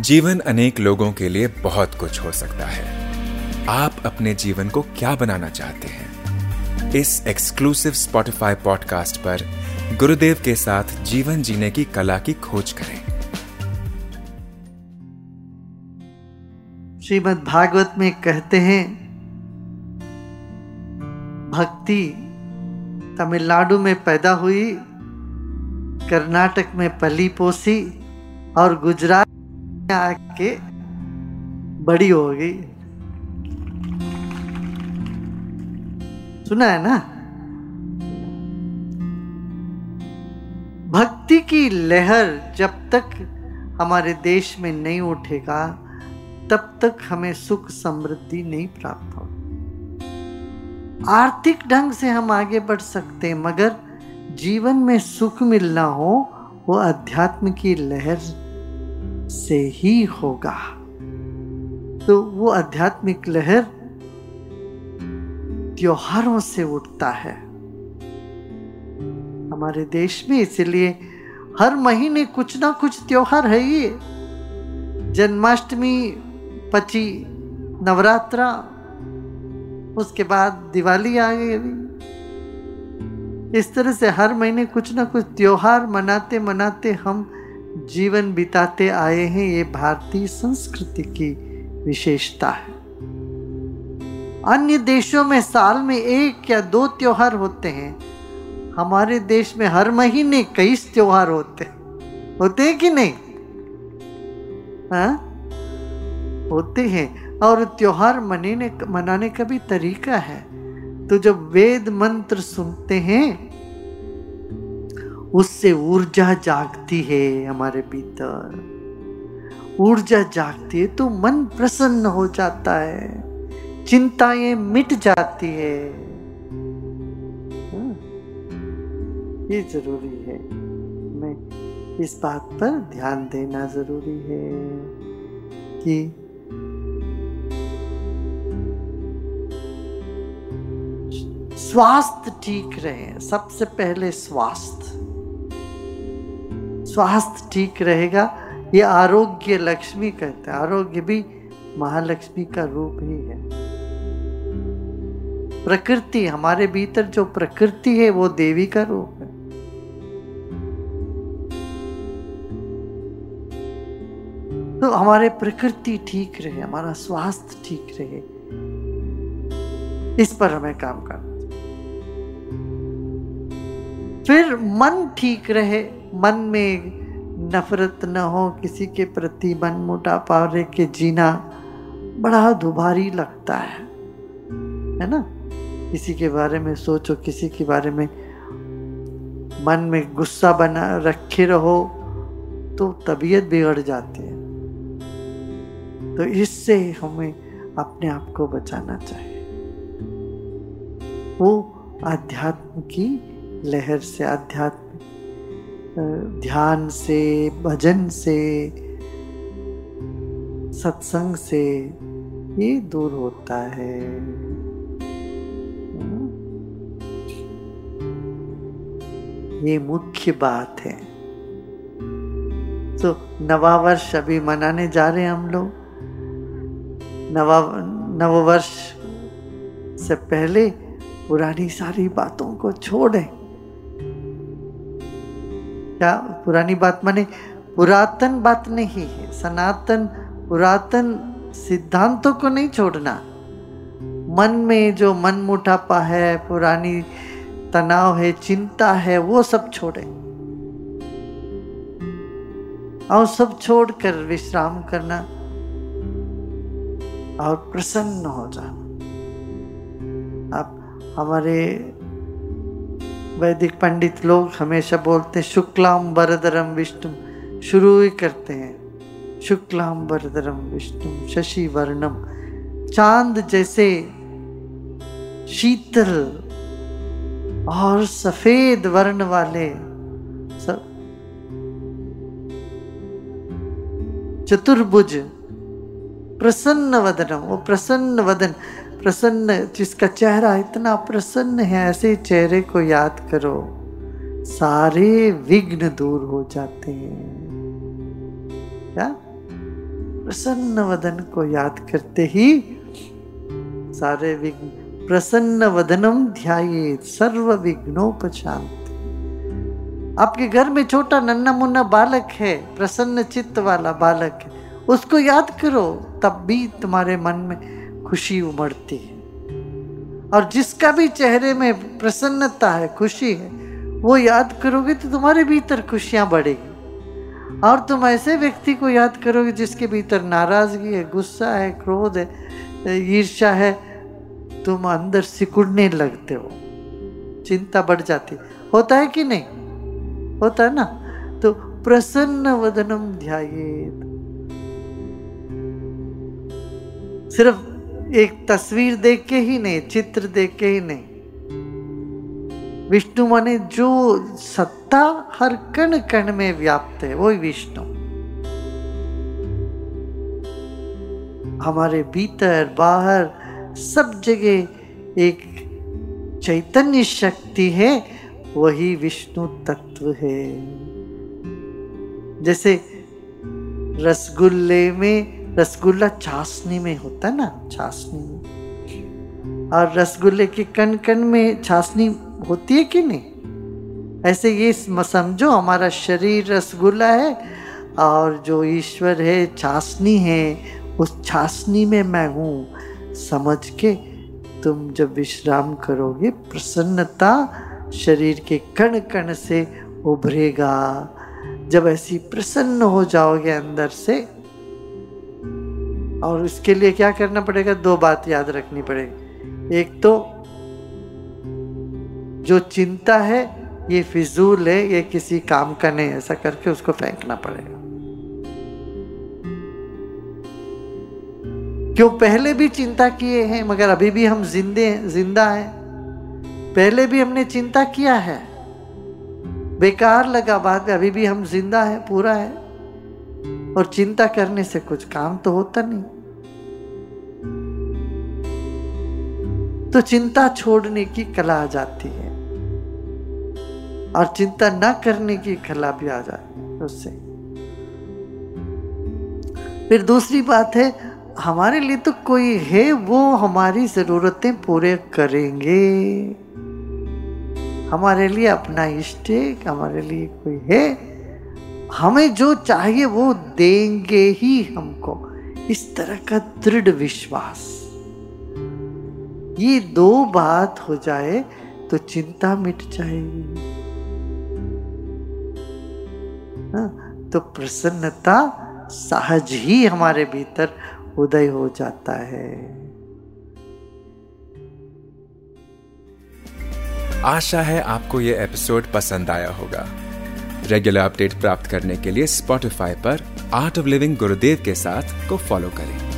जीवन अनेक लोगों के लिए बहुत कुछ हो सकता है। आप अपने जीवन को क्या बनाना चाहते हैं? इस एक्सक्लूसिव स्पॉटिफाई पॉडकास्ट पर गुरुदेव के साथ जीवन जीने की कला की खोज करें। श्रीमद् भागवत में कहते हैं, भक्ति तमिलनाडु में पैदा हुई, कर्नाटक में पली पोसी और गुजरात आके बड़ी हो गई। सुना है ना? भक्ति की लहर जब तक हमारे देश में नहीं उठेगा, तब तक हमें सुख समृद्धि नहीं प्राप्त हो आर्थिक ढंग से हम आगे बढ़ सकते हैं, मगर जीवन में सुख मिलना हो, वो अध्यात्म की लहर से ही होगा। तो वो आध्यात्मिक लहर त्योहारों से उठता है। हमारे देश में इसलिए हर महीने कुछ ना कुछ त्योहार है ये। जन्माष्टमी, पची, नवरात्रा, उसके बाद दिवाली आ गई अभी। इस तरह से हर महीने कुछ ना कुछ त्योहार मनाते मनाते हम जीवन बिताते आए हैं, ये भारतीय संस्कृति की विशेषता है। अन्य देशों में साल में एक या दो त्योहार होते हैं। हमारे देश में हर महीने कई त्योहार होते हैं। होते हैं कि नहीं? हा? होते हैं। और त्योहार मनाने मनाने का भी तरीका है। तो जब वेद मंत्र सुनते हैं उससे ऊर्जा जागती है हमारे भीतर। ऊर्जा जागती है तो मन प्रसन्न हो जाता है चिंताएँ मिट जाती है। हाँ, ये ज़रूरी है। मैं इस बात पर ध्यान देना ज़रूरी है कि स्वास्थ्य ठीक रहे सबसे पहले स्वास्थ्य। स्वास्थ्य ठीक रहेगा। ये आरोग्य लक्ष्मी कहते हैं। आरोग्य भी महालक्ष्मी का रूप ही है। प्रकृति, हमारे भीतर जो प्रकृति है, वो देवी का रूप है। तो हमारे प्रकृति ठीक रहे, हमारा स्वास्थ्य ठीक रहे। इस पर हमें काम करना फिर मन ठीक रहे मन में नफरत न हो, किसी के प्रति मन मोटा पावरे के जीना बड़ा दुभारी लगता है। है ना? किसी के बारे में सोचो, किसी के बारे में मन में गुस्सा बना रखे रहो तो तबीयत बिगड़ जाती है। तो इससे हमें अपने आप को बचाना चाहिए। वो आध्यात्म की लहर से, आध्यात्म ध्यान से, भजन से, सत्संग से ये दूर होता है। ये मुख्य बात है। तो नवा वर्ष अभी मनाने जा रहे हैं हम लोग। नवा, नववर्ष से पहले पुरानी सारी बातों को छोड़ें। क्या पुरानी बात माने? पुरातन बात नहीं है। सनातन, पुरातन सिद्धांतों को नहीं छोड़ना। मन में जो मन मुठापा है, पुरानी तनाव है, चिंता है, वो सब छोड़े। और सब छोड़कर विश्राम करना और प्रसन्न हो जाना। आप हमारे वैदिक पंडित लोग हमेशा बोलते हैं शुक्लाम बरदरम विष्णु शुरू ही करते हैं शुक्लाम बरदरम विष्णु शशि वर्णम चाँद जैसे शीतल और सफ़ेद वर्ण वाले सब। चतुर्भुज, प्रसन्न वदनम, वो प्रसन्न वदन। प्रसन्न, जिसका चेहरा इतना प्रसन्न है, ऐसे चेहरे को याद करो। सारे विघ्न दूर हो जाते हैं। क्या? प्रसन्न वदन को याद करते ही सारे विघ्न, प्रसन्न वदनम ध्याये सर्व विघ्नोपशांति। आपके घर में छोटा नन्ना मुन्ना बालक है, प्रसन्न चित्त वाला बालक है, उसको याद करो, तब भी तुम्हारे मन में खुशी उमड़ती है। और जिसका भी चेहरे में प्रसन्नता है, खुशी है, वो याद करोगे तो तुम्हारे भीतर खुशियाँ बढ़ेगी। और तुम ऐसे व्यक्ति को याद करोगे जिसके भीतर नाराज़गी है, गुस्सा है, क्रोध है, ईर्ष्या है, तुम अंदर सिकुड़ने लगते हो। चिंता बढ़ जाती। होता है कि नहीं? होता है ना? तो प्रसन्न वदनम ध्यायेत। सिर्फ़ एक तस्वीर देख के ही नहीं, चित्र देख के ही नहीं। विष्णु माने जो सत्ता हर कण कण में व्याप्त है, वही विष्णु। हमारे भीतर, बाहर, सब जगह एक चैतन्य शक्ति है, वही विष्णु तत्व है। जैसे रसगुल्ले में रसगुल्ला चाशनी में होता है ना में और रसगुल्ले के कण कण में चाशनी होती है कि नहीं? ऐसे ये समझो, हमारा शरीर रसगुल्ला है और जो ईश्वर है, चाशनी है, उस चाशनी में मैं हूँ। समझ के तुम जब विश्राम करोगे, प्रसन्नता शरीर के कण कण से उभरेगा। जब ऐसी प्रसन्न हो जाओगे अंदर से और उसके लिए क्या करना पड़ेगा? दो बात याद रखनी पड़ेगी। एक तो जो चिंता है, ये फिजूल है, ये किसी काम का नहीं, ऐसा करके उसको फेंकना पड़ेगा। क्यों? पहले भी चिंता किए हैं, मगर अभी भी हम जिंदे ज़िंदा हैं। पहले भी हमने चिंता किया है। बेकार लगा बाद में, अभी भी हम ज़िंदा है, पूरा है। और चिंता करने से कुछ काम तो होता नहीं। तो चिंता छोड़ने की कला आ जाती है और चिंता न करने की कला भी आ जाती है उससे। फिर दूसरी बात है, हमारे लिए तो कोई है, वो हमारी जरूरतें पूरे करेंगे। हमारे लिए अपना इष्ट हमारे लिए कोई है, हमें जो चाहिए वो देंगे ही हमको। इस तरह का दृढ़ विश्वास। ये दो बात हो जाए तो चिंता मिट जाएगी। हाँ, तो प्रसन्नता सहज ही हमारे भीतर उदय हो जाता है। आशा है आपको ये एपिसोड पसंद आया होगा। रेगुलर अपडेट प्राप्त करने के लिए स्पॉटिफाई पर आर्ट ऑफ़ लिविंग गुरुदेव के साथ को फॉलो करें।